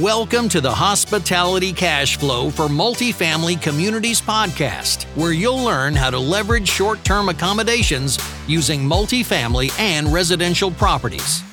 Welcome to the Hospitality Cash Flow for Multifamily Communities podcast, where you'll learn how to leverage short term accommodations using multifamily and residential properties.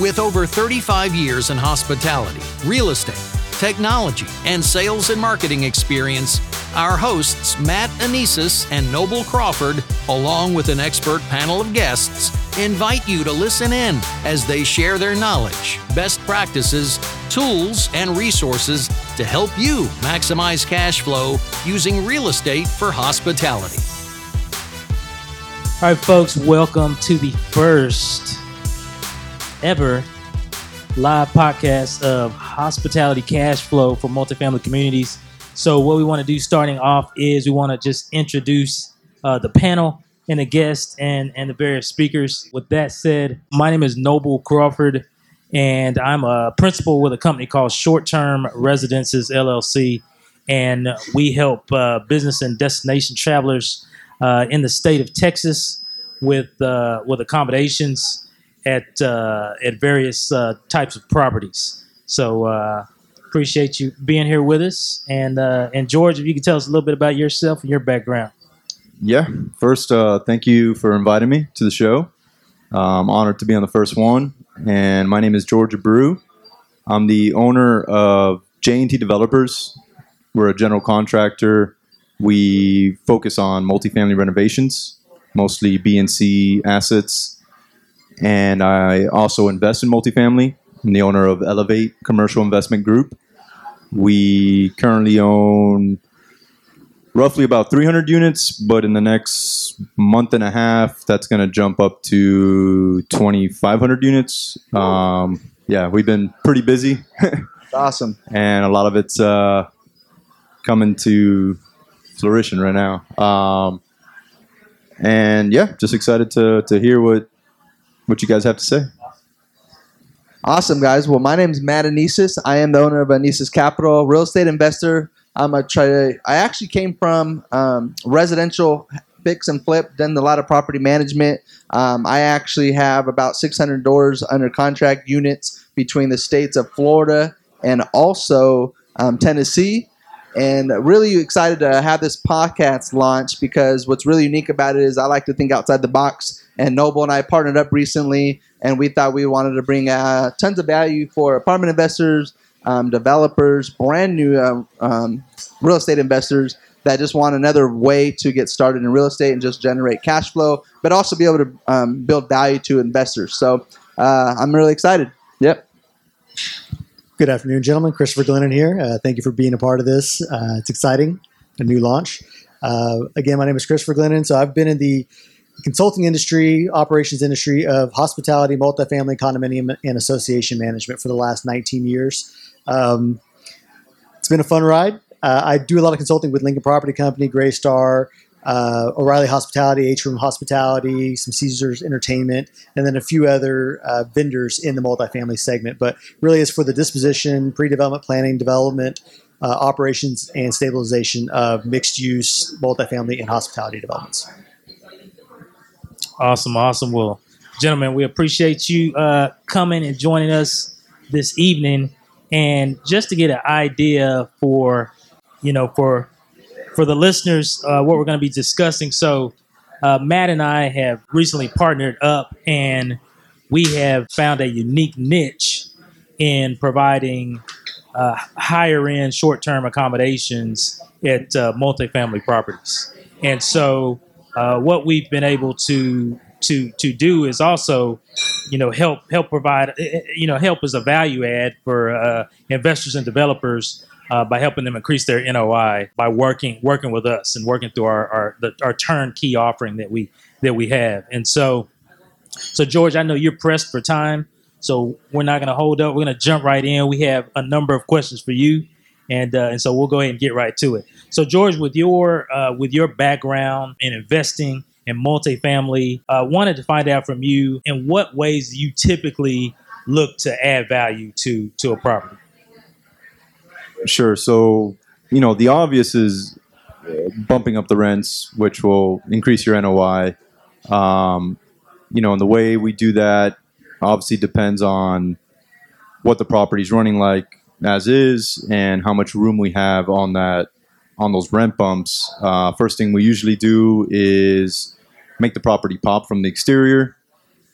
With over 35 years in hospitality, real estate, technology, and sales and marketing experience, our hosts, Matt Anesis and Noble Crawford, along with an expert panel of guests, invite you to listen in as they share their knowledge, best practices, tools, and resources to help you maximize cash flow using real estate for hospitality. All right, folks, welcome to the first ever live podcast of hospitality cash flow for multifamily communities. So, what we want to do starting off is we want to just introduce uh, the panel and the guests and, and the various speakers. With that said, my name is Noble Crawford, and I'm a principal with a company called Short Term Residences LLC. And we help uh, business and destination travelers uh, in the state of Texas with uh, with accommodations at uh, at various uh, types of properties. So appreciate you being here with us, and uh, and George, if you could tell us a little bit about yourself and your background. Yeah. First, uh, thank you for inviting me to the show. I'm honored to be on the first one. And my name is George Brew. I'm the owner of J&T Developers. We're a general contractor. We focus on multifamily renovations, mostly B and C assets. And I also invest in multifamily. I'm the owner of Elevate Commercial Investment Group. We currently own roughly about 300 units, but in the next month and a half, that's going to jump up to 2,500 units. Um, yeah, we've been pretty busy, Awesome. and a lot of it's uh, coming to fruition right now. Um, and yeah, just excited to, to hear what what you guys have to say. Awesome, guys. Well, my name is Matt Anesis. I am the owner of Anesis Capital, real estate investor. I'm a try. I actually came from um, residential fix and flip, done a lot of property management. Um, I actually have about 600 doors under contract units between the states of Florida and also um, Tennessee. And really excited to have this podcast launch because what's really unique about it is I like to think outside the box. And Noble and I partnered up recently, and we thought we wanted to bring uh, tons of value for apartment investors, um, developers, brand new uh, um, real estate investors that just want another way to get started in real estate and just generate cash flow, but also be able to um, build value to investors. So uh, I'm really excited. Yep. Good afternoon, gentlemen. Christopher Glennon here. Uh, thank you for being a part of this. Uh, it's exciting, a new launch. Uh, again, my name is Christopher Glennon. So I've been in the consulting industry, operations industry of hospitality, multifamily, condominium, and association management for the last 19 years. Um, it's been a fun ride. Uh, I do a lot of consulting with Lincoln Property Company, Greystar, uh, O'Reilly Hospitality, Atrium Hospitality, some Caesars Entertainment, and then a few other uh, vendors in the multifamily segment. But really, it's for the disposition, pre-development planning, development, uh, operations, and stabilization of mixed-use multifamily and hospitality developments. Awesome, awesome. Well, gentlemen, we appreciate you uh, coming and joining us this evening, and just to get an idea for, you know, for for the listeners, uh, what we're going to be discussing. So, uh, Matt and I have recently partnered up, and we have found a unique niche in providing uh, higher end short term accommodations at uh, multifamily properties. And so, uh, what we've been able to to to do is also, you know, help help provide, eh, you know, help as a value add for uh, investors and developers uh, by helping them increase their NOI by working working with us and working through our our, the, our turnkey offering that we that we have. And so, so George, I know you're pressed for time, so we're not going to hold up. We're going to jump right in. We have a number of questions for you, and uh, and so we'll go ahead and get right to it. So, George, with your uh, with your background in investing in multifamily, uh, wanted to find out from you in what ways you typically look to add value to to a property. Sure. So, you know, the obvious is uh, bumping up the rents, which will increase your NOI. Um, you know, and the way we do that obviously depends on what the property's running like, as is and how much room we have on that on those rent bumps. Uh, first thing we usually do is make the property pop from the exterior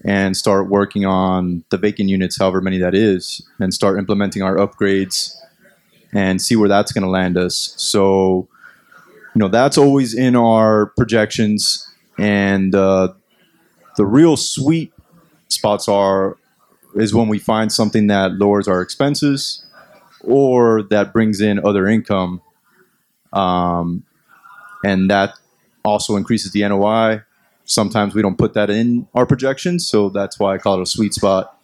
and start working on the vacant units, however many that is, and start implementing our upgrades and see where that's going to land us. So, you know, that's always in our projections. And uh, the real sweet spots are is when we find something that lowers our expenses or that brings in other income um, and that also increases the NOI. Sometimes we don't put that in our projections, so that's why I call it a sweet spot.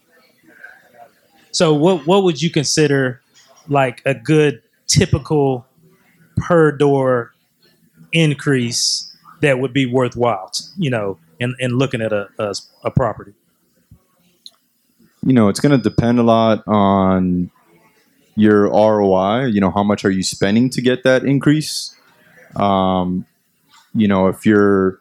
So what what would you consider like a good typical per door increase that would be worthwhile? You know, in, in looking at a, a, a property. You know, it's going to depend a lot on your ROI. You know, how much are you spending to get that increase? Um, you know, if you're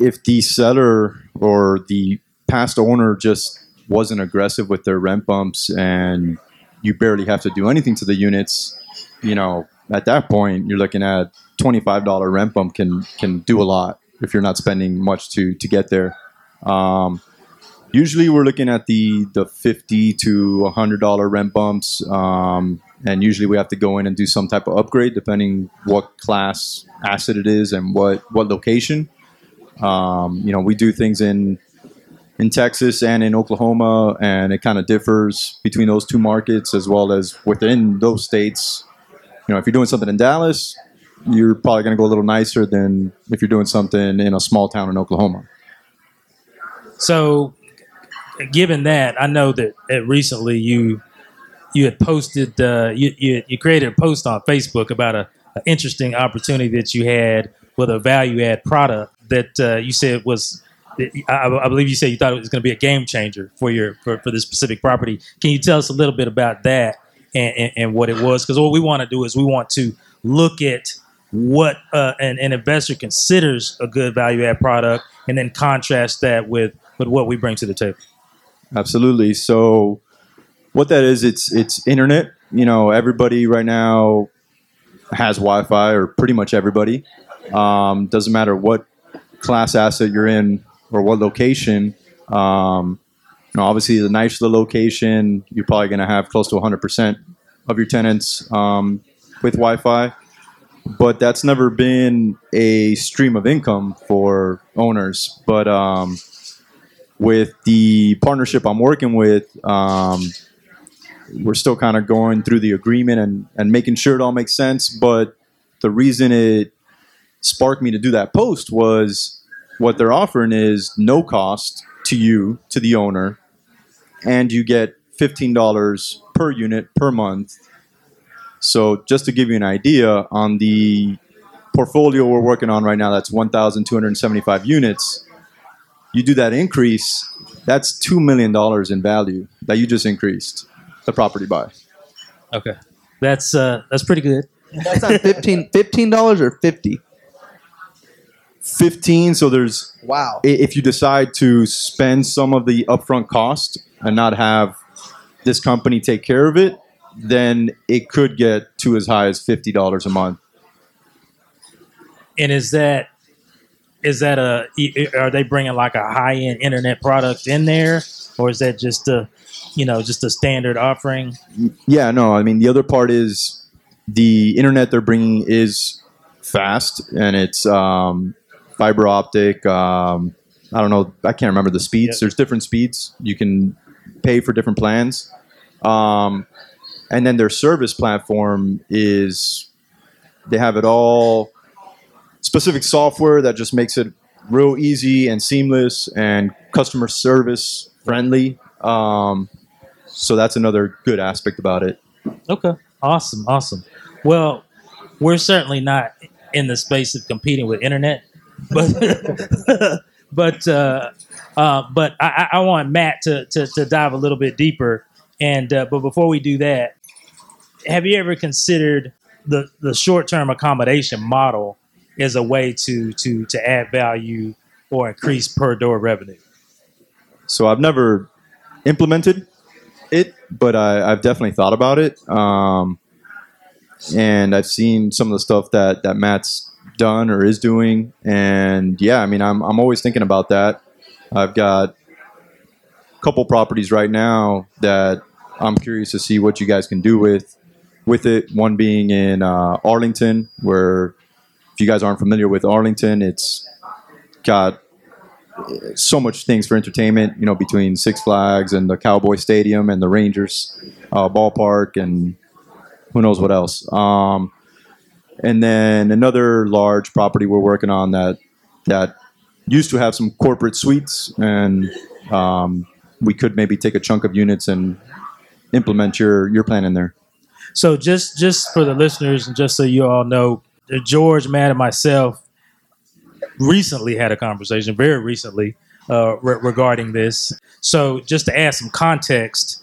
if the seller or the past owner just wasn't aggressive with their rent bumps and you barely have to do anything to the units, you know, at that point you're looking at $25 rent bump can can do a lot if you're not spending much to to get there. Um, usually we're looking at the the 50 to 100 dollar rent bumps um, and usually we have to go in and do some type of upgrade depending what class asset it is and what what location um, you know, we do things in in Texas and in Oklahoma, and it kind of differs between those two markets as well as within those states. You know, if you're doing something in Dallas, you're probably going to go a little nicer than if you're doing something in a small town in Oklahoma. So, given that, I know that recently you you had posted uh, you, you you created a post on Facebook about a, a interesting opportunity that you had with a value add product that uh, you said was I, I, believe you said you thought it was going to be a game changer for your for, for this specific property. Can you tell us a little bit about that and, and, and what it was? Because what we want to do is we want to look at what uh, an, an investor considers a good value add product, and then contrast that with with what we bring to the table. Absolutely. So, what that is, it's it's internet. You know, everybody right now has Wi-Fi, or pretty much everybody. Um, doesn't matter what class asset you're in or what location. Um, you know, obviously, the nicer the location, you're probably going to have close to 100% of your tenants um, with Wi-Fi. But that's never been a stream of income for owners. But um, with the partnership I'm working with, um, we're still kind of going through the agreement and, and making sure it all makes sense. But the reason it sparked me to do that post was what they're offering is no cost to you, to the owner, and you get $15 per unit per month. So, just to give you an idea, on the portfolio we're working on right now, that's 1,275 units. You do that increase, that's $2 million in value that you just increased the property by. Okay. That's uh, that's pretty good. That's on 15 dollars or fifty. 15 so there's Wow. i- if you decide to spend some of the upfront cost and not have this company take care of it then it could get to as high as $50 a month And is that is that a are they bringing like a high end internet product in there, or is that just a you know just a standard offering? yeah no i mean the other part is the internet they're bringing is fast and it's um, fiber optic um, i don't know i can't remember the speeds Yep. there's different speeds you can pay for different plans um, and then their service platform is they have it all specific software that just makes it real easy and seamless and customer service friendly um, so that's another good aspect about it Okay, awesome, awesome. Well, we're certainly not in the space of competing with internet, but but uh, uh, but I, I want Matt to, to to dive a little bit deeper. And uh, but before we do that, have you ever considered the the short term accommodation model as a way to to to add value or increase per door revenue? So I've never implemented it, but I, I've definitely thought about it. Um, and I've seen some of the stuff that that Matt's done or is doing, and yeah, I mean, I'm I'm always thinking about that. I've got a couple properties right now that I'm curious to see what you guys can do with with it. One being in uh, Arlington, where if you guys aren't familiar with Arlington, it's got so much things for entertainment. You know, between Six Flags and the Cowboy Stadium and the Rangers uh, ballpark, and who knows what else. Um, and then another large property we're working on that that used to have some corporate suites, and um, we could maybe take a chunk of units and implement your your plan in there. So just just for the listeners, and just so you all know, George, Matt, and myself recently had a conversation, very recently, uh, re- regarding this. So just to add some context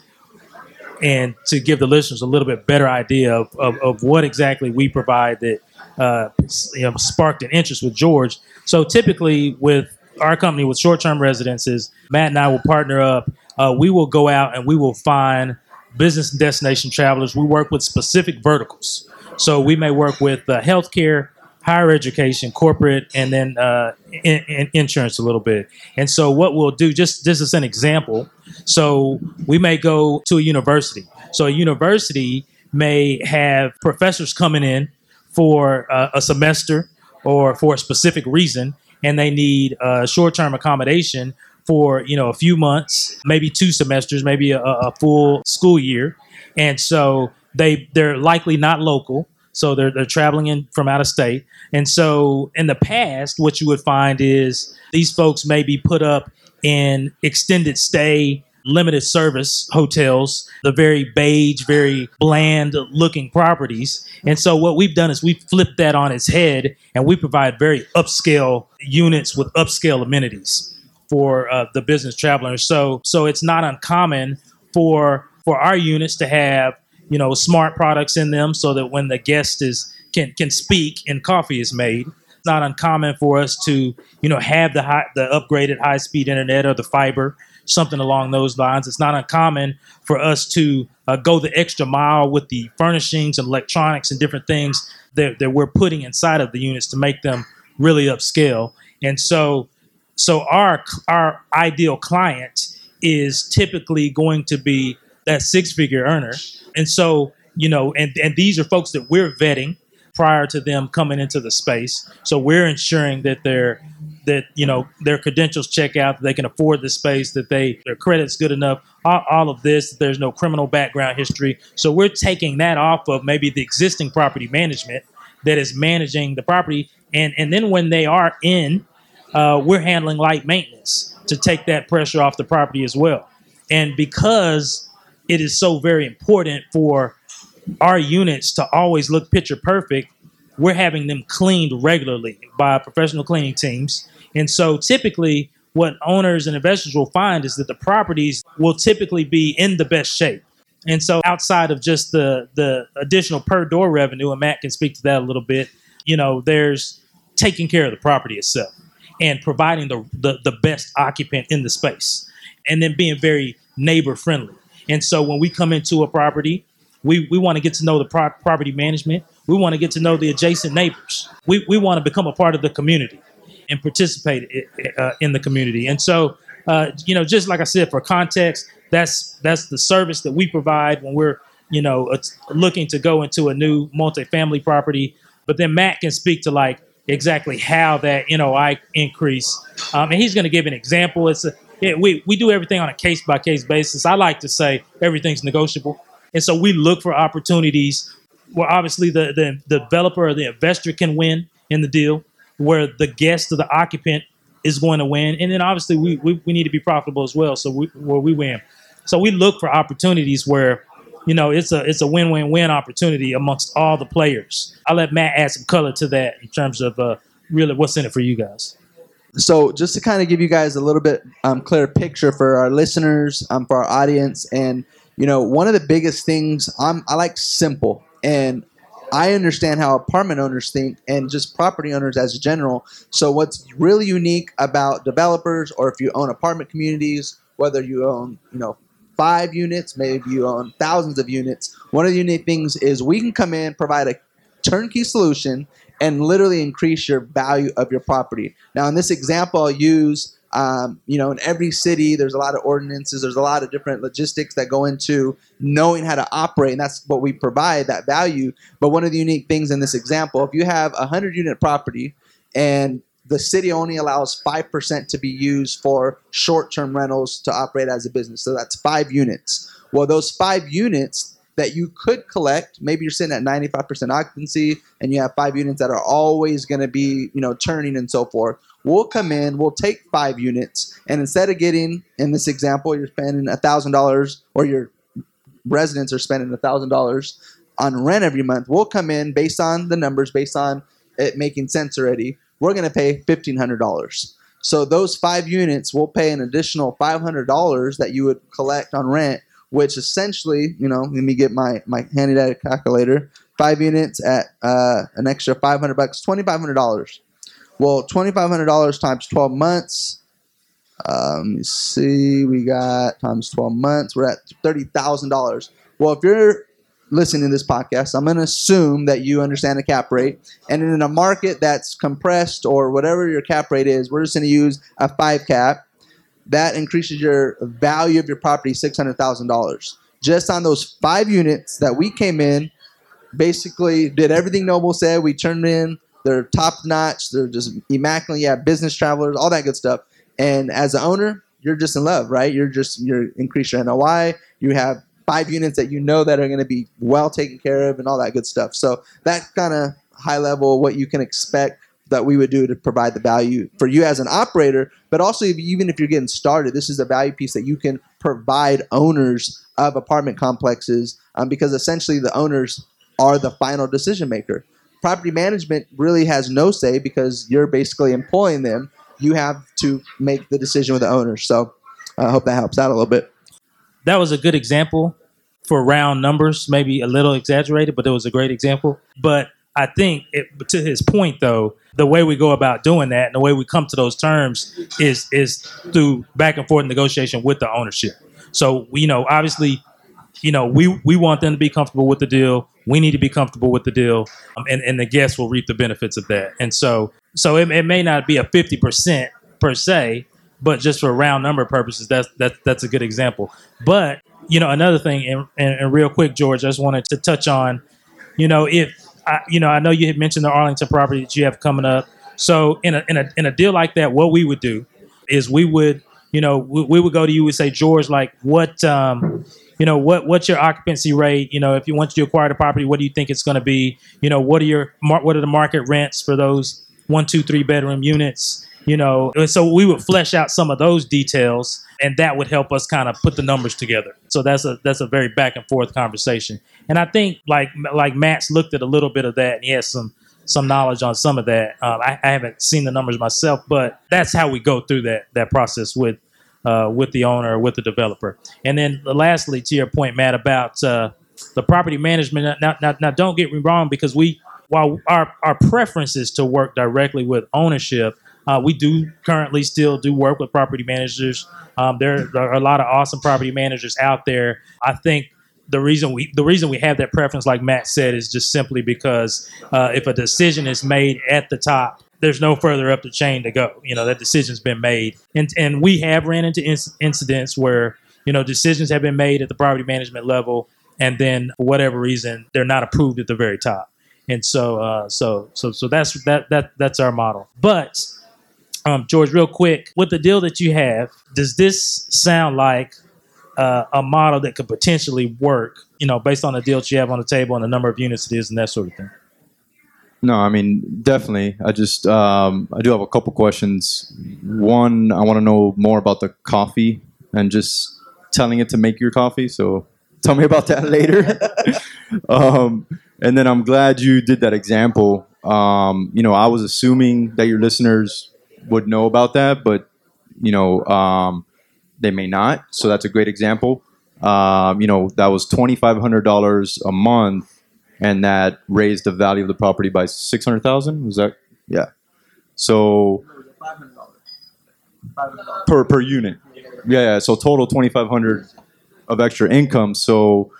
and to give the listeners a little bit better idea of, of, of what exactly we provide that uh, you know, sparked an interest with George. So typically with our company with short-term residences, Matt and I will partner up. Uh, we will go out and we will find business destination travelers. We work with specific verticals. So we may work with uh, healthcare, higher education, corporate, and then uh, in, in insurance a little bit. And so what we'll do, just this is an example. So we may go to a university. So a university may have professors coming in for uh, a semester or for a specific reason, and they need uh, short-term accommodation for you know a few months, maybe two semesters, maybe a, a full school year, and so they they're likely not local. So they're, they're traveling in from out of state. And so in the past, what you would find is these folks may be put up in extended stay, limited service hotels, the very beige, very bland looking properties. And so what we've done is we've flipped that on its head and we provide very upscale units with upscale amenities for uh, the business travelers. So so it's not uncommon for for our units to have you know smart products in them so that when the guest is can can speak and coffee is made it's not uncommon for us to you know have the high, the upgraded high speed internet or the fiber something along those lines. It's not uncommon for us to uh, go the extra mile with the furnishings and electronics and different things that, that we're putting inside of the units to make them really upscale. And so so our our ideal client is typically going to be that six figure earner and so, you know, and, and these are folks that we're vetting prior to them coming into the space. So we're ensuring that they're that you know their credentials check out, that they can afford the space, that they their credit's good enough, all, all of this. There's no criminal background history. So we're taking that off of maybe the existing property management that is managing the property, and and then when they are in, uh, we're handling light maintenance to take that pressure off the property as well. And because it is so very important for our units to always look picture perfect. We're having them cleaned regularly by professional cleaning teams. And so typically, what owners and investors will find is that the properties will typically be in the best shape. And so outside of just the the additional per door revenue, and Matt can speak to that a little bit, you know, there's taking care of the property itself and providing the the, the best occupant in the space. And then being very neighbor friendly. And so when we come into a property, we, we want to get to know the pro- property management. We want to get to know the adjacent neighbors. We, we want to become a part of the community and participate uh, in the community. And so, uh, you know, just like I said, for context, that's that's the service that we provide when we're, you know, looking to go into a new multifamily property. But then Matt can speak to like exactly how that NOI increase, um, and he's going to give an example. It's a, yeah, we, we do everything on a case by case basis. I like to say everything's negotiable. And so we look for opportunities where obviously the, the, the developer or the investor can win in the deal, where the guest or the occupant is going to win. And then obviously we, we, we need to be profitable as well. So we, where we win. So we look for opportunities where, you know, it's a it's a win win win opportunity amongst all the players. I'll let Matt add some color to that in terms of uh, really what's in it for you guys. So, just to kind of give you guys a little bit um, clearer picture for our listeners, um, for our audience, and you know, one of the biggest things I'm I like simple, and I understand how apartment owners think and just property owners as a general. So, what's really unique about developers, or if you own apartment communities, whether you own you know five units, maybe you own thousands of units. One of the unique things is we can come in, provide a turnkey solution, and literally increase your value of your property. Now, in this example, I'll use um, you know, in every city, there's a lot of ordinances. There's a lot of different logistics that go into knowing how to operate, and that's what we provide that value. But one of the unique things in this example, if you have a hundred unit property and the city only allows 5% to be used for short-term rentals to operate as a business. So that's five units. Well, those five units that you could collect, maybe you're sitting at 95% occupancy and you have five units that are always going to be, you know, turning and so forth. We'll come in, we'll take five units, and instead of getting, in this example, you're spending $1,000 or your residents are spending $1,000 on rent every month, we'll come in based on the numbers, based on it making sense already we're going to pay $1,500. So those five units will pay an additional $500 that you would collect on rent, which essentially, you know, let me get my, my handy dandy calculator. Five units at uh, an extra 500 bucks, $2,500. Well, $2,500 times 12 months. Um, let me see, we got times 12 months, we're at $30,000. Well, if you're listening to this podcast, I'm going to assume that you understand the cap rate. And in a market that's compressed or whatever your cap rate is, we're just going to use a five cap. That increases your value of your property $600,000. Just on those five units that we came in, basically did everything Noble said. We turned in. They're top notch. They're just immaculate. Have business travelers, all that good stuff. And as an owner, you're just in love, right? You're just you're increase your NOI. You have five units that you know that are going to be well taken care of and all that good stuff. So that kind of high level what you can expect that we would do to provide the value for you as an operator, but also if, even if you're getting started, this is a value piece that you can provide owners of apartment complexes um, because essentially the owners are the final decision maker. Property management really has no say because you're basically employing them. You have to make the decision with the owners. So I hope that helps out a little bit. That was a good example for round numbers, maybe a little exaggerated, but it was a great example. But I think it, to his point, though, the way we go about doing that and the way we come to those terms is is through back and forth negotiation with the ownership. So you know, obviously, you know, we we want them to be comfortable with the deal. We need to be comfortable with the deal, um, and and the guests will reap the benefits of that. And so so it, it may not be a fifty percent per se, but just for round number purposes, that's that's that's a good example. But you know, another thing, and, and, and, real quick, George, I just wanted to touch on, you know, if I, you know, I know you had mentioned the Arlington property that you have coming up. So in a in a in a deal like that, what we would do is we would, you know, we, we would go to you and say, George, like what, um, you know, what what's your occupancy rate? You know, if you want to acquire the property, what do you think it's going to be? You know, what are your what are the market rents for those one, two, three bedroom units? You know, and so we would flesh out some of those details and that would help us kind of put the numbers together. So that's a that's a very back and forth conversation. And I think like like Matt's looked at a little bit of that, and he has some some knowledge on some of that. Um, I, I, haven't seen the numbers myself, but that's how we go through that that process with uh, with the owner, with the developer. And then lastly, to your point, Matt, about uh, the property management. Now, now, now, don't get me wrong, because we while our our preference is to work directly with ownership uh, we do currently still do work with property managers. Um, there, there, are a lot of awesome property managers out there. I think the reason we the reason we have that preference, like Matt said, is just simply because uh, if a decision is made at the top, there's no further up the chain to go. You know that decision's been made, and and we have ran into inc- incidents where you know decisions have been made at the property management level, and then for whatever reason they're not approved at the very top. And so, uh, so, so, so that's that that that's our model. But um, George, real quick, with the deal that you have, does this sound like uh, a model that could potentially work? You know, based on the deal that you have on the table and the number of units it is and that sort of thing. No, I mean definitely. I just um, I do have a couple questions. One, I want to know more about the coffee and just telling it to make your coffee. So tell me about that later. um, and then I'm glad you did that example. Um, you know, I was assuming that your listeners would know about that, but you know um, they may not. So that's a great example. Um, you know that was twenty five hundred dollars a month, and that raised the value of the property by six hundred thousand. Was that yeah? So per per unit. Yeah, yeah. So total twenty five hundred of extra income. So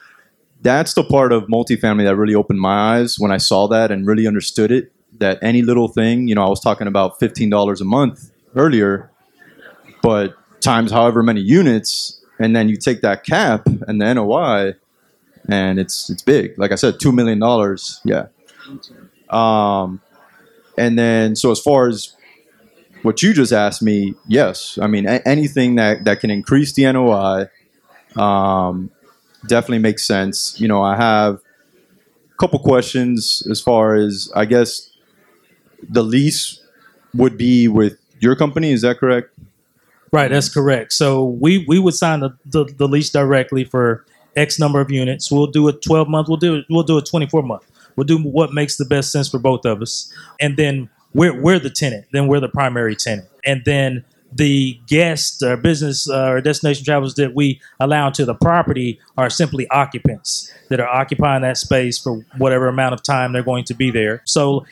that's the part of multifamily that really opened my eyes when I saw that and really understood it. That any little thing, you know, I was talking about fifteen dollars a month earlier, but times however many units, and then you take that cap and the NOI, and it's it's big. Like I said, two million dollars. Yeah. Um, and then so as far as what you just asked me, yes, I mean a- anything that that can increase the NOI, um, definitely makes sense. You know, I have a couple questions as far as I guess the lease would be with your company. Is that correct? Right, that's correct. So we we would sign the, the, the lease directly for X number of units. We'll do a 12 month. We'll do we'll do a 24 month. We'll do what makes the best sense for both of us. And then we're we're the tenant. Then we're the primary tenant. And then the guests or business uh, or destination travelers that we allow into the property are simply occupants that are occupying that space for whatever amount of time they're going to be there. So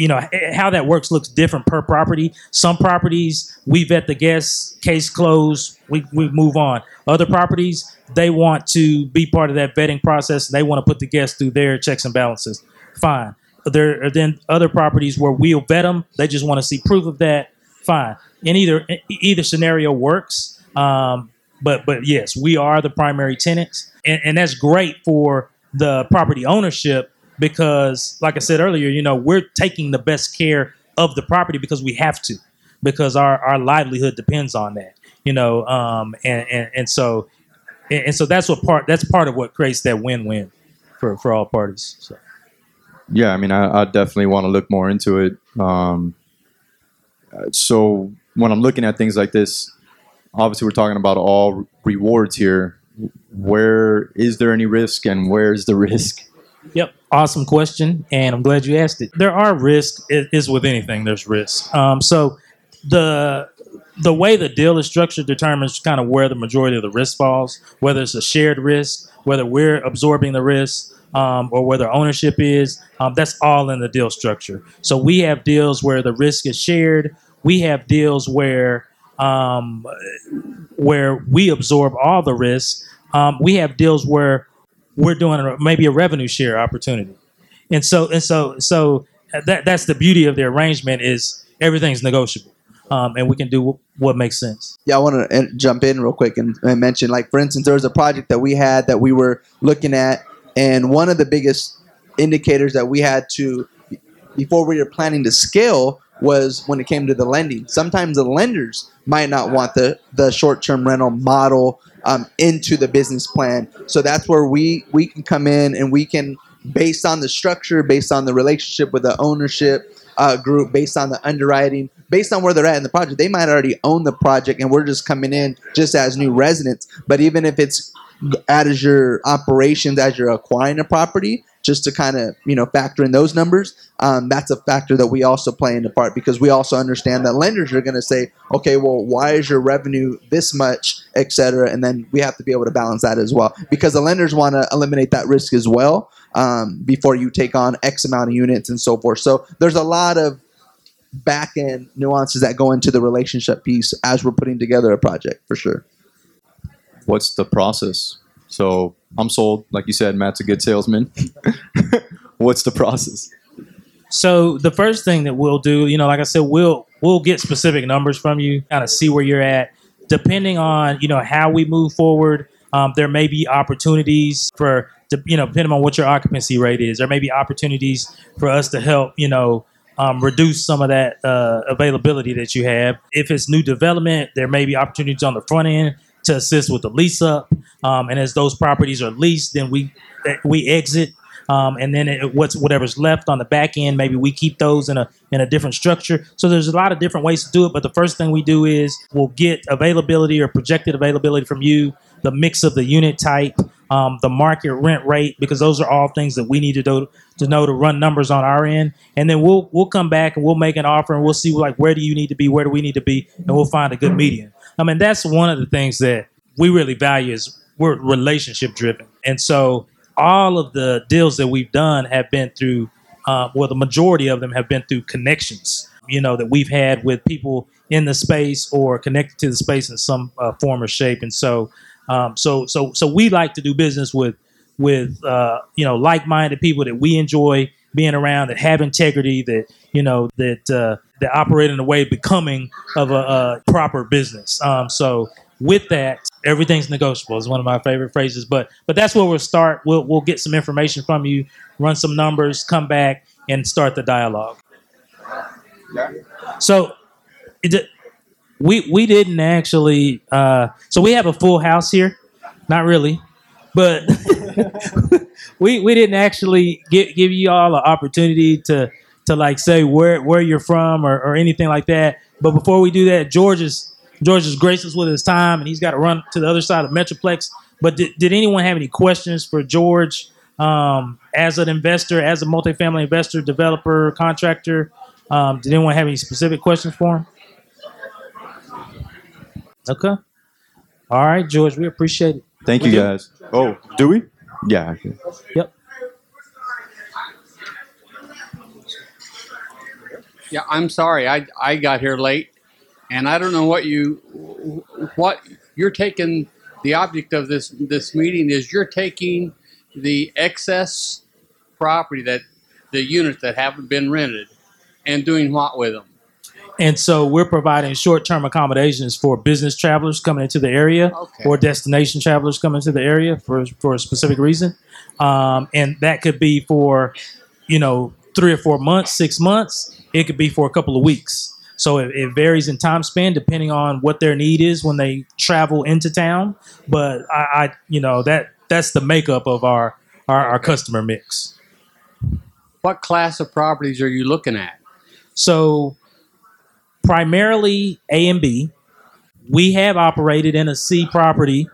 you know how that works looks different per property. Some properties we vet the guests, case closed, we, we move on. Other properties they want to be part of that vetting process. They want to put the guests through their checks and balances. Fine. There are then other properties where we'll vet them. They just want to see proof of that. Fine. In either either scenario works. Um, but but yes, we are the primary tenants, and, and that's great for the property ownership because, like I said earlier, you know we're taking the best care of the property because we have to, because our our livelihood depends on that. You know, um, and, and and so and, and so that's what part that's part of what creates that win win for for all parties. So. Yeah, I mean, I, I definitely want to look more into it. Um, so when I'm looking at things like this, obviously we're talking about all rewards here. Where is there any risk, and where's the risk? Yep, awesome question, and I'm glad you asked it. There are risks. It is with anything. There's risk. Um, so the the way the deal is structured determines kind of where the majority of the risk falls. Whether it's a shared risk, whether we're absorbing the risk, um, or whether ownership is. Um, that's all in the deal structure. So we have deals where the risk is shared. We have deals where um, where we absorb all the risk. Um, we have deals where we're doing a, maybe a revenue share opportunity, and so and so so that that's the beauty of the arrangement is everything's negotiable, um, and we can do what makes sense. Yeah, I want to jump in real quick and, and mention, like, for instance, there was a project that we had that we were looking at, and one of the biggest indicators that we had to, before we were planning to scale, was when it came to the lending. Sometimes the lenders might not want the, the short term rental model um, into the business plan. So that's where we, we can come in and we can, based on the structure, based on the relationship with the ownership, uh, group based on the underwriting, based on where they're at in the project. They might already own the project, and we're just coming in just as new residents. But even if it's as your operations, as you're acquiring a property, just to kind of you know factor in those numbers, um, that's a factor that we also play into part because we also understand that lenders are going to say, okay, well, why is your revenue this much, et cetera, and then we have to be able to balance that as well because the lenders want to eliminate that risk as well um, before you take on X amount of units and so forth. So there's a lot of back end nuances that go into the relationship piece as we're putting together a project for sure. What's the process? So I'm sold. Like you said, Matt's a good salesman. What's the process? So the first thing that we'll do, you know, like I said, we'll we'll get specific numbers from you, kind of see where you're at. Depending on you know how we move forward, um, there may be opportunities for you know depending on what your occupancy rate is. There may be opportunities for us to help you know um, reduce some of that uh, availability that you have. If it's new development, there may be opportunities on the front end to assist with the lease up. Um, and as those properties are leased, then we we exit. Um, and then it, what's whatever's left on the back end, maybe we keep those in a in a different structure. So there's a lot of different ways to do it. But the first thing we do is we'll get availability or projected availability from you, the mix of the unit type, um, the market rent rate, because those are all things that we need to do to know to run numbers on our end. And then we'll we'll come back and we'll make an offer and we'll see like where do you need to be, where do we need to be, and we'll find a good median. I mean that's one of the things that we really value is we're relationship driven, and so all of the deals that we've done have been through, uh, well, the majority of them have been through connections, you know, that we've had with people in the space or connected to the space in some uh, form or shape. And so Um, so so so we like to do business with with uh, you know like-minded people that we enjoy being around that have integrity that you know that uh, that operate in a way becoming of a, a proper business. Um, so with that, everything's negotiable is one of my favorite phrases. But but that's where we'll start. We'll we'll get some information from you, run some numbers, come back and start the dialogue. So it, we we didn't actually. Uh, so we have a full house here, not really, but we we didn't actually give give you all an opportunity to to like say where where you're from or, or anything like that. But before we do that, George is George is gracious with his time, and he's got to run to the other side of Metroplex. But did, did anyone have any questions for George um, as an investor, as a multifamily investor, developer, contractor? Um, did anyone have any specific questions for him? Okay. All right, George, we appreciate it. Thank you guys. Oh, do we? Yeah. okay. Yep. Yeah, I'm sorry. I I got here late, and I don't know what you what you're taking. The object of this this meeting is you're taking the excess property that the units that haven't been rented, and doing what with them? And so we're providing short-term accommodations for business travelers coming into the area Okay. or destination travelers coming to the area for, for a specific reason. Um, and that could be for, you know, three or four months, six months. It could be for a couple of weeks. So it, it varies in time span depending on what their need is when they travel into town. But I, I you know, that that's the makeup of our, our, our customer mix. What class of properties are you looking at? So primarily A and B. We have operated in a C property,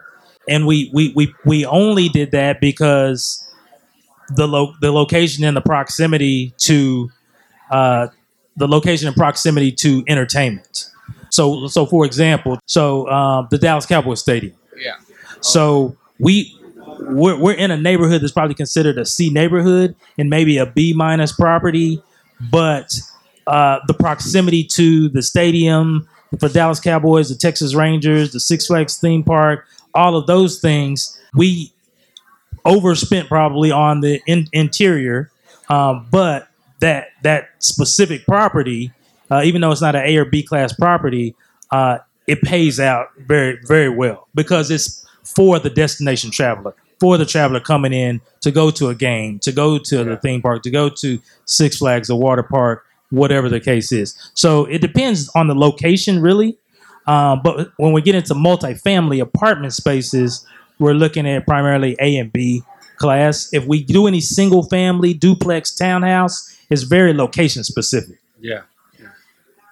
and we we we, we only did that because the lo- the location and the proximity to uh, the location and proximity to entertainment. So so for example, so um, the Dallas Cowboys Stadium. Yeah. So we we're, we're in a neighborhood that's probably considered a C neighborhood and maybe a B minus property, but uh, the proximity to the stadium for Dallas Cowboys, the Texas Rangers, the Six Flags theme park, all of those things, we overspent probably on the in- interior, um, but that that specific property, uh, even though it's not an A or B class property, uh, it pays out very very well because it's for the destination traveler, for the traveler coming in to go to a game, to go to the theme park, to go to Six Flags, the water park, whatever the case is. So it depends on the location, really. Um, but when we get into multifamily apartment spaces, we're looking at primarily A and B class. If we do any single family duplex townhouse, it's very location specific. Yeah. Does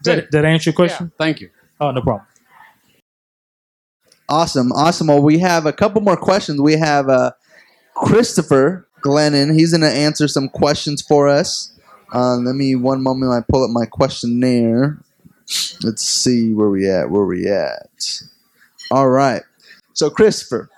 that, Good. that answer your question? Yeah, thank you. Oh, no problem. Awesome, awesome. Well, we have a couple more questions. We have uh, Christopher Glennon. He's going to answer some questions for us. Uh, let me one moment. I pull up my questionnaire. Let's see where we at. Where we at? All right. So, Christopher,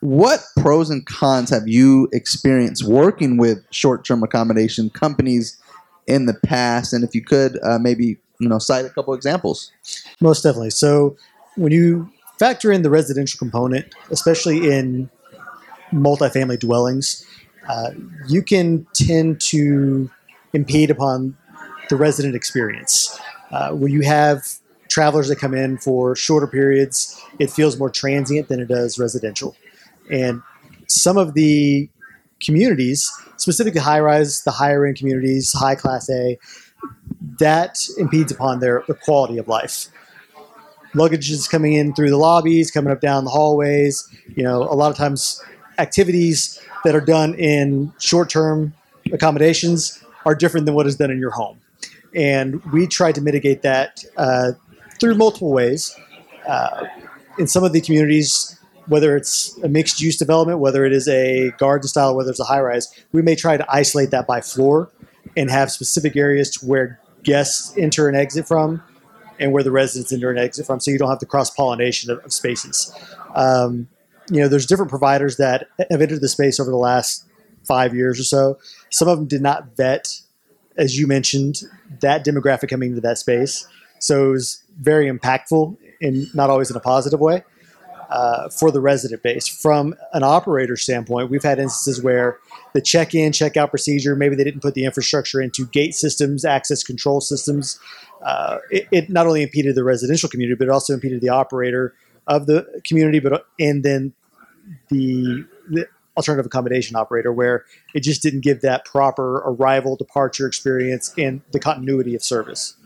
what pros and cons have you experienced working with short-term accommodation companies in the past? And if you could, uh, maybe you know, cite a couple examples. Most definitely. So when you factor in the residential component, especially in multifamily dwellings, uh, you can tend to impede upon the resident experience. Uh, when you have travelers that come in for shorter periods, it feels more transient than it does residential. And some of the communities, specifically high rise, the higher end communities, high class A, that impedes upon their, their quality of life. Luggage is coming in through the lobbies, coming up down the hallways. You know, a lot of times activities that are done in short term accommodations are different than what is done in your home. And we try to mitigate that uh, through multiple ways. Uh, in some of the communities, whether it's a mixed use development, whether it is a garden style, whether it's a high rise, we may try to isolate that by floor and have specific areas to where guests enter and exit from and where the residents enter and exit from so you don't have the cross pollination of, of spaces. Um, you know, there's different providers that have entered the space over the last five years or so. Some of them did not vet, as you mentioned, that demographic coming into that space. So it was very impactful and not always in a positive way. uh, for the resident base. From an operator standpoint, we've had instances where the check-in, check-out procedure, maybe they didn't put the infrastructure into gate systems, access control systems. Uh, it, it not only impeded the residential community, but it also impeded the operator of the community, but and then the, the alternative accommodation operator, where it just didn't give that proper arrival, departure experience, and the continuity of service.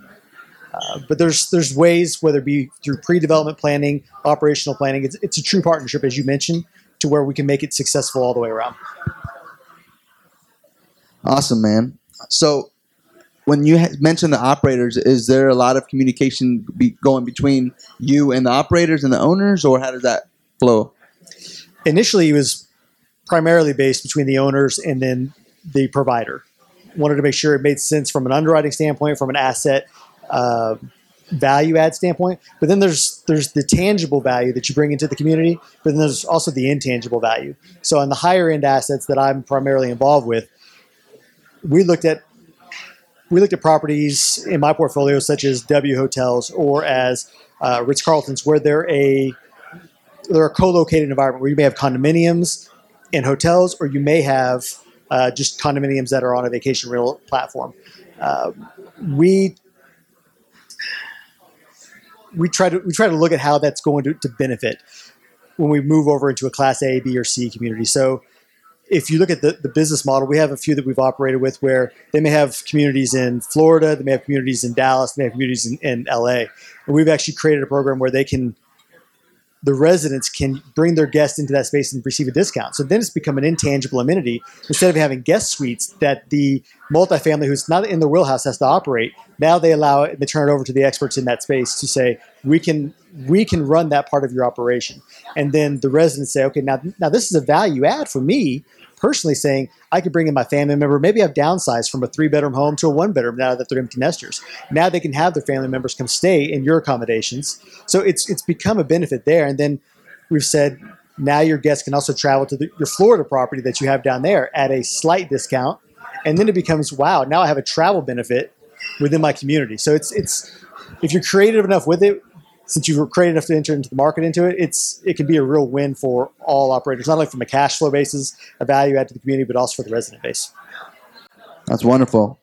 Uh, but there's there's ways, whether it be through pre-development planning, operational planning. It's, it's a true partnership, as you mentioned, to where we can make it successful all the way around. Awesome, man. So, when you mentioned the operators, is there a lot of communication be going between you and the operators and the owners, or how does that flow? Initially, it was primarily based between the owners and then the provider. Wanted to make sure it made sense from an underwriting standpoint, from an asset uh, value add standpoint. But then there's there's the tangible value that you bring into the community, but then there's also the intangible value. So on the higher end assets that I'm primarily involved with, we looked at we looked at properties in my portfolio such as W hotels or as uh, Ritz Carltons, where they're a they're a co-located environment where you may have condominiums and hotels, or you may have uh, just condominiums that are on a vacation rental platform. Uh, we we try to we try to look at how that's going to, to benefit when we move over into a class A, B, or C community. So if you look at the, the business model, we have a few that we've operated with where they may have communities in Florida, they may have communities in Dallas, they may have communities in, in LA. And we've actually created a program where they can the residents can bring their guests into that space and receive a discount. So then it's become an intangible amenity. Instead of having guest suites that the multifamily who's not in the wheelhouse has to operate, now they allow it they turn it over to the experts in that space to say, we can we can run that part of your operation. And then the residents say, okay, now now this is a value add for me personally saying I could bring in my family member. Maybe I've downsized from a three bedroom home to a one bedroom now that they're empty nesters. Now they can have their family members come stay in your accommodations. So it's it's become a benefit there. And then we've said now your guests can also travel to the, your Florida property that you have down there at a slight discount. And then it becomes wow, now I have a travel benefit within my community. So it's it's if you're creative enough with it, since you were creative enough to enter into the market into it, it's it can be a real win for all operators, not only from a cash flow basis, a value add to the community, but also for the resident base. That's wonderful.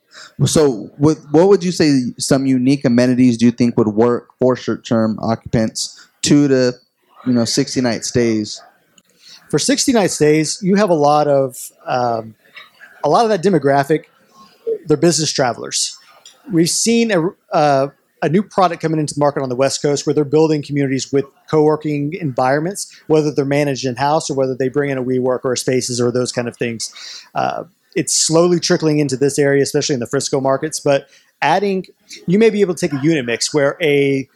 So, what what would you say some unique amenities do you think would work for short-term occupants, two to you know sixty night stays? For 60 night stays, you have a lot of um, a lot of that demographic. They're business travelers. We've seen a, uh, a new product coming into the market on the West Coast where they're building communities with co-working environments, whether they're managed in-house or whether they bring in a WeWork or a Spaces or those kind of things. Uh, it's slowly trickling into this area, especially in the Frisco markets. But adding, you may be able to take a unit mix where a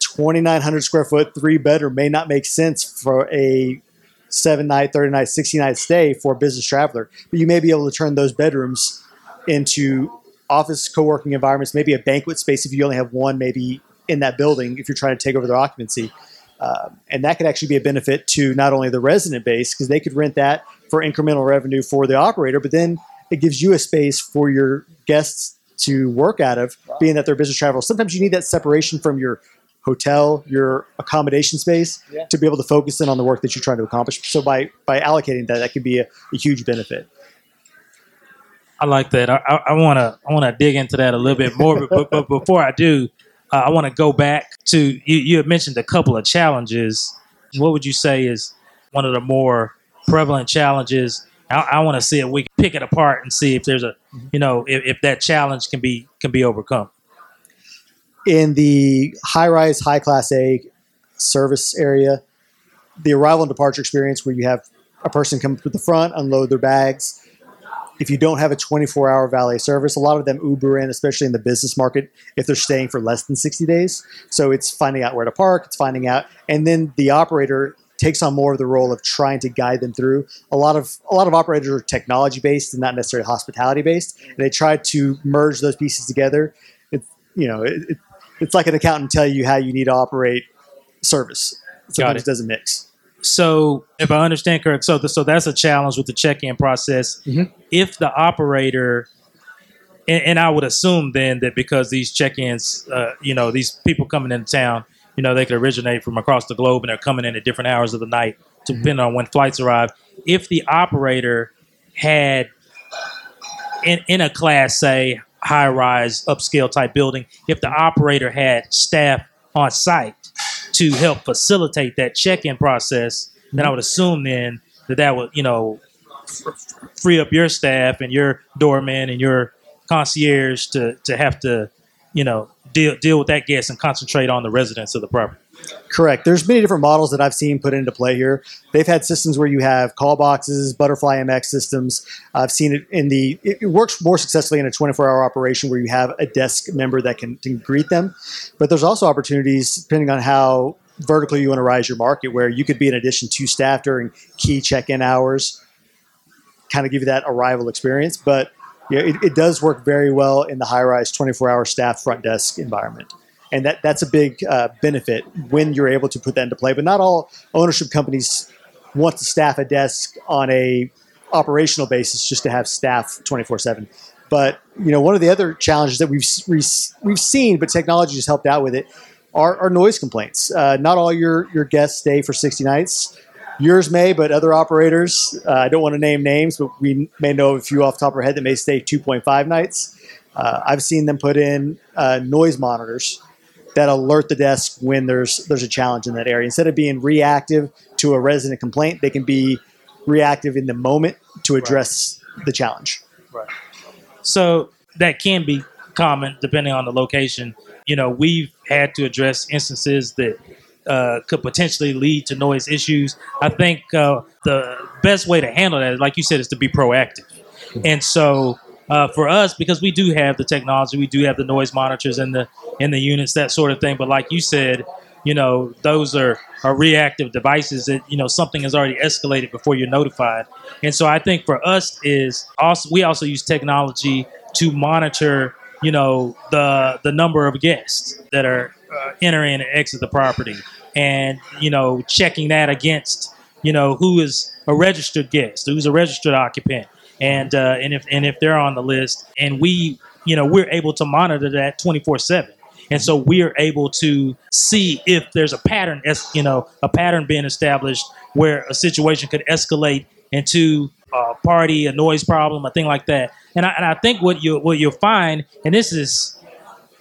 2,900 square foot three bedroom may not make sense for a seven night, 30 night, 60 night stay for a business traveler, but you may be able to turn those bedrooms into office co-working environments, maybe a banquet space if you only have one, maybe in that building if you're trying to take over their occupancy. Um, and that could actually be a benefit to not only the resident base because they could rent that for incremental revenue for the operator, but then it gives you a space for your guests to work out of, being that they're business travelers. Sometimes you need that separation from your hotel, your accommodation space, Yeah. to be able to focus in on the work that you're trying to accomplish. So by by allocating that, that could be a, a huge benefit. I like that. I want to I want to dig into that a little bit more, but, but, before I do, uh, I want to go back to you. You had mentioned a couple of challenges. What would you say is one of the more prevalent challenges? I, I want to see if we can pick it apart and see if there's a, you know, if, if that challenge can be can be overcome. in the high rise, high class A service area, the arrival and departure experience where you have a person come to the front, unload their bags. If you don't have a 24 hour valet service, a lot of them Uber in, especially in the business market, if they're staying for less than 60 days. So it's finding out where to park, it's finding out, and then the operator takes on more of the role of trying to guide them through. A lot of a lot of operators are technology based and not necessarily hospitality based, and they try to merge those pieces together. It's you know it, it, it's like an accountant tell you how you need to operate service. Sometimes it. it doesn't mix. So, if I understand correct, so the, so that's a challenge with the check-in process. Mhm. If the operator, and, and I would assume then that because these check-ins, uh, you know, these people coming into town, you know, they could originate from across the globe and they're coming in at different hours of the night, to depending on when flights arrive. If the operator had in, in a class, say, high rise, upscale type building, if the operator had staff on site to help facilitate that check in process, then I would assume then that that would, you know, free up your staff and your doorman and your concierge to, to have to, you know, deal, deal with that guest and concentrate on the residents of the property. Correct. There's many different models that I've seen put into play here. They've had systems where you have call boxes, Butterfly MX systems. I've seen it in the. It, works more successfully in a 24-hour operation where you have a desk member that can, can greet them. But there's also opportunities depending on how vertically you want to rise your market, where you could be in addition to staff during key check-in hours, kind of give you that arrival experience. But yeah, it, it does work very well in the high-rise 24-hour staff front desk environment and that that's a big uh, benefit when you're able to put that into play. But not all ownership companies want to staff a desk on a operational basis just to have staff 24 seven. But you know, one of the other challenges that we've we've seen, but technology has helped out with it, are, are noise complaints. Uh, not all your your guests stay for 60 nights. Yours may, but other operators, uh, I don't want to name names, but we may know a few off top of our head that may stay 2.5 nights. Uh, I've seen them put in uh, noise monitors that alert the desk when there's there's a challenge in that area. Instead of being reactive to a resident complaint, they can be reactive in the moment to address right. the challenge. Right. So that can be common depending on the location. You know, we've had to address instances that uh, could potentially lead to noise issues. I think uh, the best way to handle that, like you said, is to be proactive. And so uh, for us, because we do have the technology, we do have the noise monitors and the in the units, that sort of thing. But like you said, you know, those are, are reactive devices that, you know, something has already escalated before you're notified. And so I think for us is also, we also use technology to monitor, you know, the, the number of guests that are uh, entering and exit the property and, you know, checking that against, you know, who is a registered guest, who's a registered occupant. And, uh, and if, and if they're on the list and we, you know, we're able to monitor that 24 seven and so we are able to see if there's a pattern, you know, a pattern being established where a situation could escalate into a party, a noise problem, a thing like that. And I, and I think what you what you'll find, and this is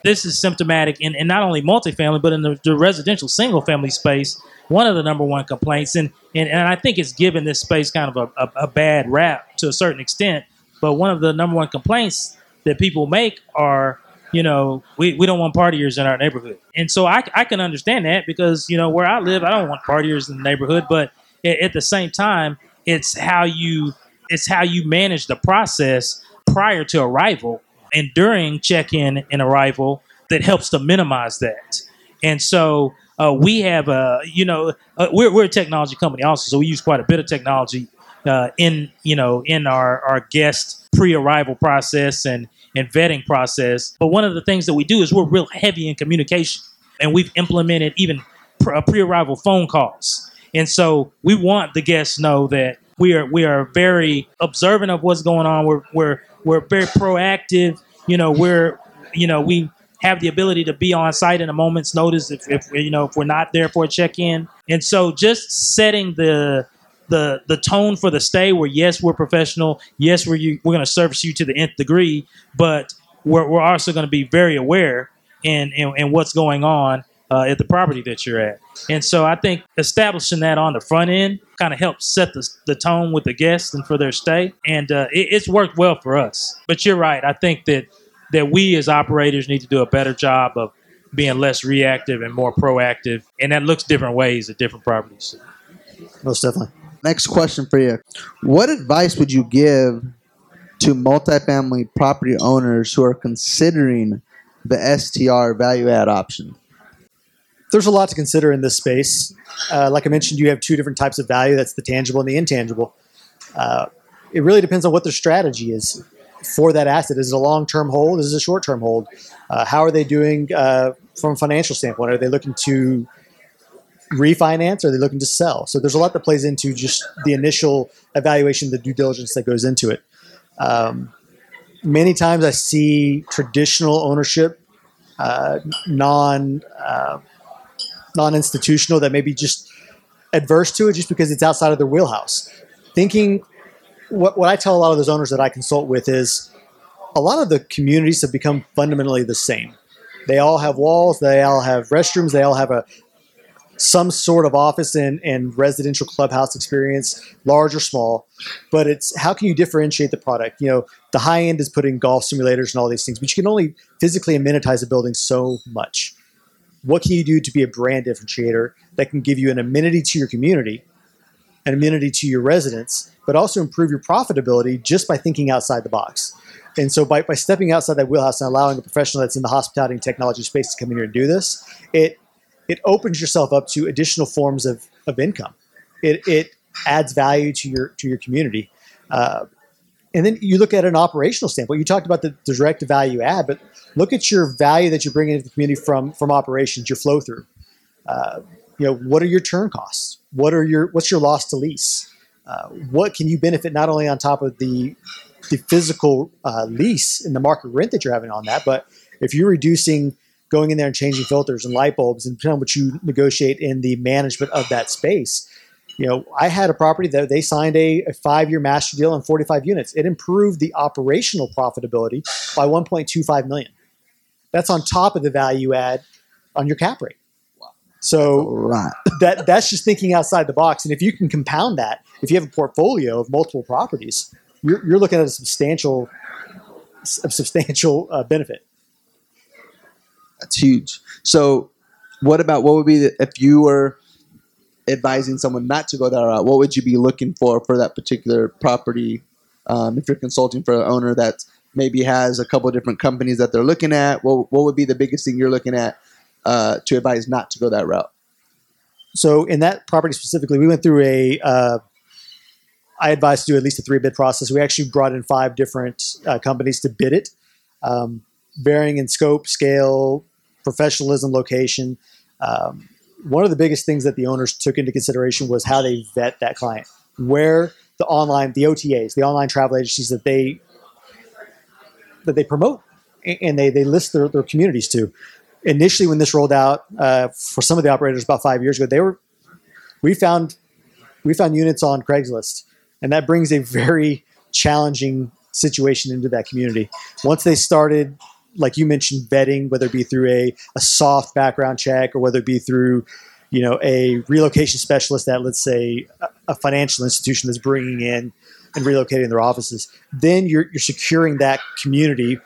this is symptomatic in, in not only multifamily but in the, the, residential single family space. One of the number one complaints, and and, and I think it's given this space kind of a, a, a bad rap to a certain extent. But one of the number one complaints that people make are you know, we, we don't want partiers in our neighborhood. And so I, I can understand that because, you know, where I live, I don't want partiers in the neighborhood. But at the same time, it's how you it's how you manage the process prior to arrival and during check-in and arrival that helps to minimize that. And so uh, we have a, you know, uh, we're, we're a technology company also, so we use quite a bit of technology uh, in, you know, in our, our guest pre-arrival process and and vetting process. But one of the things that we do is we're real heavy in communication, and we've implemented even uh, pre-arrival phone calls. And so we want the guests know that we are we are very observant of what's going on. We're we're we're very proactive. You know, we're you know we have the ability to be on site in a moment's notice if, if you know if we're not there for a check-in. And so just setting the the the tone for the stay where yes we're professional yes we're you, we're going to service you to the nth degree but we're, we're also going to be very aware in, in, in what's going on uh, at the property that you're at. And so i think establishing that on the front end kind of helps set the, the tone with the guests and for their stay. And uh, it, it's worked well for us. But you're right i think that that we as operators need to do a better job of being less reactive and more proactive and that looks different ways at different properties most definitely Next question for you. What advice would you give to multifamily property owners who are considering the STR value add option? There's a lot to consider in this space. Uh, like I mentioned, you have two different types of value that's the tangible and the intangible. Uh, it really depends on what their strategy is for that asset. Is it a long term hold? Is it a short term hold? Uh, how are they doing uh, from a financial standpoint? Are they looking to refinance are they looking to sell? So there's a lot that plays into just the initial evaluation, the due diligence that goes into it. Um, many times I see traditional ownership, uh, non uh, non-institutional that may be just adverse to it just because it's outside of their wheelhouse. Thinking what what I tell a lot of those owners that I consult with is a lot of the communities have become fundamentally the same. They all have walls, they all have restrooms, they all have a some sort of office and, and residential clubhouse experience, large or small. But it's how can you differentiate the product? You know, the high end is putting golf simulators and all these things, but you can only physically amenitize a building so much. What can you do to be a brand differentiator that can give you an amenity to your community, an amenity to your residents, but also improve your profitability just by thinking outside the box? And so by, by stepping outside that wheelhouse and allowing a professional that's in the hospitality and technology space to come in here and do this, it it opens yourself up to additional forms of, of income. It, it adds value to your to your community. Uh, and then you look at an operational standpoint. You talked about the, direct value add, but look at your value that you're bringing into the community from from operations, your flow through. Uh, you know, what are your turn costs? What are your what's your loss to lease? Uh, what can you benefit not only on top of the the physical uh, lease and the market rent that you're having on that, but if you're reducing going in there and changing filters and light bulbs and depending on what you negotiate in the management of that space. You know, I had a property that they signed a, a five year master deal on 45 units. It improved the operational profitability by 1.25 million. That's on top of the value add on your cap rate. So Right. that that's just thinking outside the box. And if you can compound that, if you have a portfolio of multiple properties, you're, you're looking at a substantial, a substantial uh, benefit. That's huge. So, what about what would be the, if you were advising someone not to go that route? What would you be looking for for that particular property? Um, if you're consulting for an owner that maybe has a couple of different companies that they're looking at, what what would be the biggest thing you're looking at uh, to advise not to go that route? So in that property specifically, we went through a. Uh, I advised to do at least a three bid process. We actually brought in five different uh, companies to bid it, um, varying in scope, scale, professionalism, location. Um, one of the biggest things that the owners took into consideration was how they vet that client, where the online, the OTAs, the online travel agencies that they that they promote and they they list their, their communities to. Initially, when this rolled out uh, for some of the operators about five years ago, they were we found we found units on Craigslist, and that brings a very challenging situation into that community. Once they started, like you mentioned, vetting, whether it be through a, a soft background check or whether it be through, you know, a relocation specialist at let's say a, a financial institution that's bringing in and relocating their offices, then you're you're securing that community.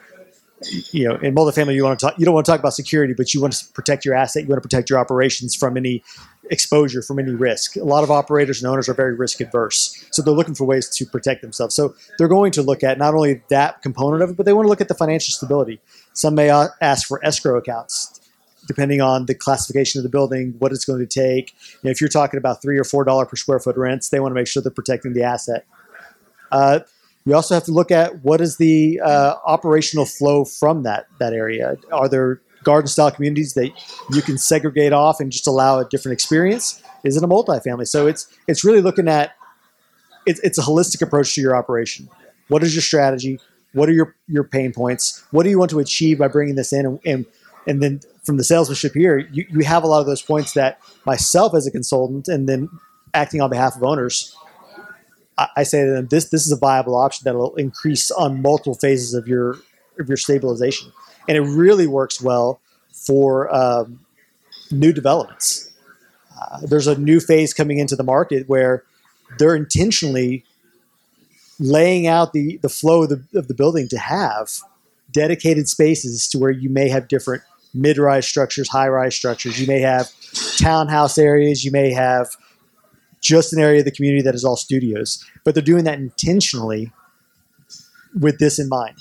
You know, in multifamily, you want to talk. You don't want to talk about security, but you want to protect your asset. You want to protect your operations from any exposure from any risk. A lot of operators and owners are very risk adverse, so they're looking for ways to protect themselves. So they're going to look at not only that component of it, but they want to look at the financial stability. Some may ask for escrow accounts, depending on the classification of the building, what it's going to take. You know, if you're talking about three or four dollar per square foot rents, they want to make sure they're protecting the asset. Uh, we also have to look at what is the uh, operational flow from that that area. Are there garden style communities that you can segregate off and just allow a different experience? Is it a multifamily? So it's it's really looking at it's, it's a holistic approach to your operation. What is your strategy? What are your your pain points? What do you want to achieve by bringing this in? And and, and then from the salesmanship here, you, you have a lot of those points that myself as a consultant and then acting on behalf of owners I- I say to them, this this is a viable option that will increase on multiple phases of your of your stabilization, and it really works well for um, new developments. Uh, there's a new phase coming into the market where they're intentionally laying out the the flow of the, of the building to have dedicated spaces to where you may have different mid-rise structures, high-rise structures. You may have townhouse areas. You may have just an area of the community that is all studios, but they're doing that intentionally with this in mind.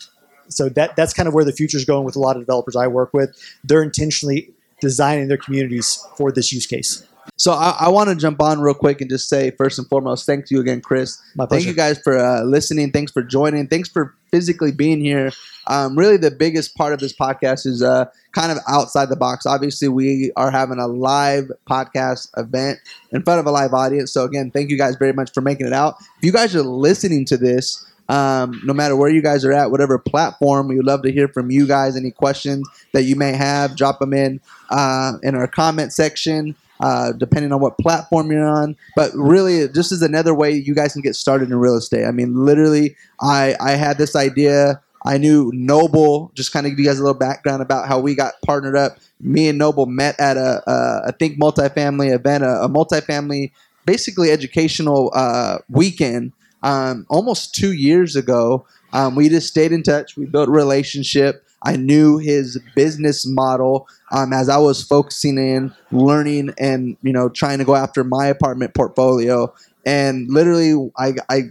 So that that's kind of where the future is going with a lot of developers I work with. They're intentionally designing their communities for this use case. So I, I want to jump on real quick and just say first and foremost, thank you again, Chris. My Thank you guys for uh, listening. Thanks for joining. Thanks for physically being here. Um, really, the biggest part of this podcast is uh, kind of outside the box. Obviously, we are having a live podcast event in front of a live audience. So again, thank you guys very much for making it out. If you guys are listening to this Um, no matter where you guys are at, whatever platform, we would love to hear from you guys. Any questions that you may have, drop them in uh, in our comment section. Uh, depending on what platform you're on, but really, this is another way you guys can get started in real estate. I mean, literally, I I had this idea. I knew Noble. Just kind of give you guys a little background about how we got partnered up. Me and Noble met at a, I think multifamily event, a, a multifamily, basically educational uh, weekend, um, almost two years ago. Um, we just stayed in touch. We built relationship. I knew his business model um, as I was focusing in learning and you know trying to go after my apartment portfolio. And literally, I, I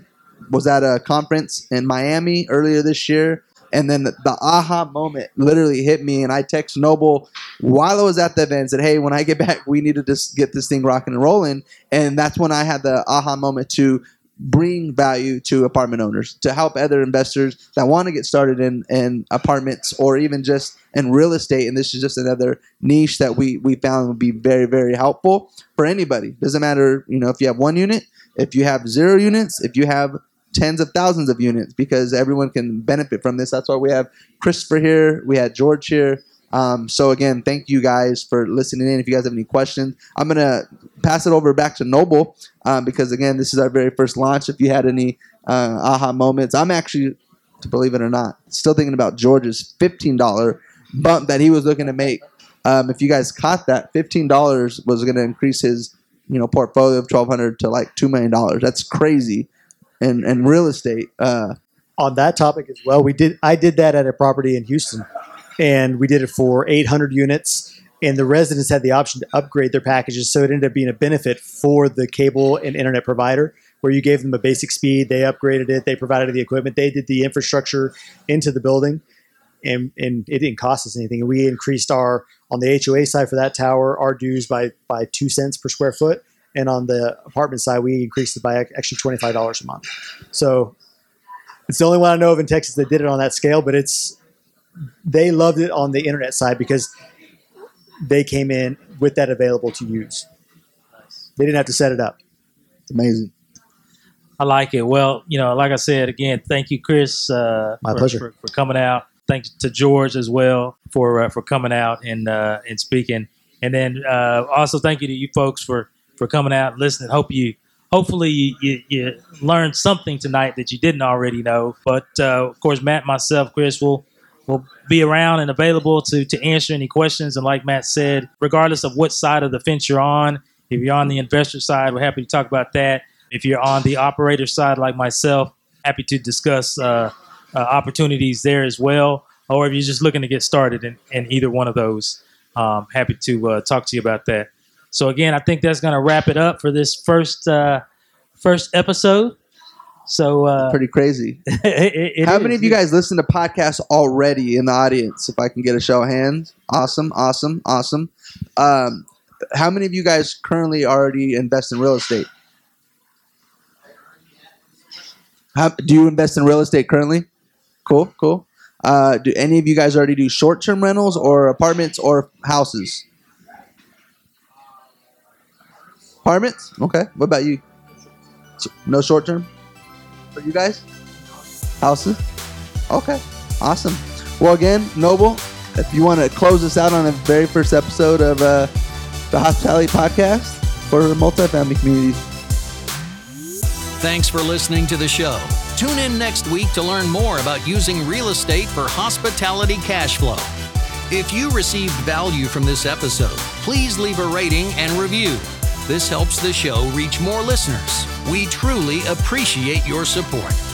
was at a conference in Miami earlier this year, and then the, the aha moment literally hit me. And I text Noble while I was at the event, and said, "Hey, when I get back, we need to just get this thing rocking and rolling." And that's when I had the aha moment to bring value to apartment owners to help other investors that want to get started in, in apartments or even just in real estate and this is just another niche that we we found would be very very helpful for anybody. Doesn't matter you know if you have one unit if you have zero units if you have tens of thousands of units because everyone can benefit from this. That's why we have christopher here we had george here um, so again, thank you guys for listening in. If you guys have any questions, I'm gonna pass it over back to Noble um, because again, this is our very first launch. If you had any uh, aha moments, I'm actually, believe it or not, still thinking about George's fifteen dollar bump that he was looking to make. Um, if you guys caught that, fifteen dollars was to increase his you know portfolio of twelve hundred to like two million dollars. That's crazy. And and real estate. Uh, on that topic as well, we did. I did that at a property in Houston, and we did it for 800 units. And the residents had the option to upgrade their packages, so it ended up being a benefit for the cable and internet provider, where you gave them a basic speed, they upgraded it, they provided the equipment, they did the infrastructure into the building, and and it didn't cost us anything. We increased our on the HOA side for that tower our dues by by two cents per square foot, and on the apartment side we increased it by actually twenty five dollars a month. So it's the only one I know of in Texas that did it on that scale, but it's they loved it on the internet side because they came in with that available to use. They didn't have to set it up. it's amazing. I like it. Well, you know, like I said again, thank you, Chris. Uh, My for, pleasure. for, for coming out. Thanks to George as well for uh, for coming out and uh, and speaking. And then uh, also thank you to you folks for for coming out, listening. Hope you hopefully you, you, you learned something tonight that you didn't already know. But uh, of course, Matt, myself, Chris will will be around and available to to answer any questions. And like Matt said, regardless of what side of the fence you're on, if you're on the investor side, we're happy to talk about that. If you're on the operator side, like myself, happy to discuss uh, uh, opportunities there as well. Or if you're just looking to get started in, in either one of those, um, happy to uh, talk to you about that. So again, I think that's going to wrap it up for this first uh, first episode. So uh, Pretty crazy. it- it How is. many of you guys listen to podcasts already in the audience? If I can get a show of hands, awesome, awesome, awesome. Um, how many of you guys currently already invest in real estate? How, do you invest in real estate currently? Cool, cool. Uh, do any of you guys already do short-term rentals or apartments or houses? Apartments. Okay. What about you? No short-term for you guys. Houses. Okay, awesome. Well, again, Noble, if you want to close us out on the very first episode of uh, the Hospitality Podcast for multifamily communities. Thanks for listening to the show. Tune in next week to learn more about using real estate for hospitality cash flow. If you received value from this episode, please leave a rating and review. This helps the show reach more listeners. We truly appreciate your support.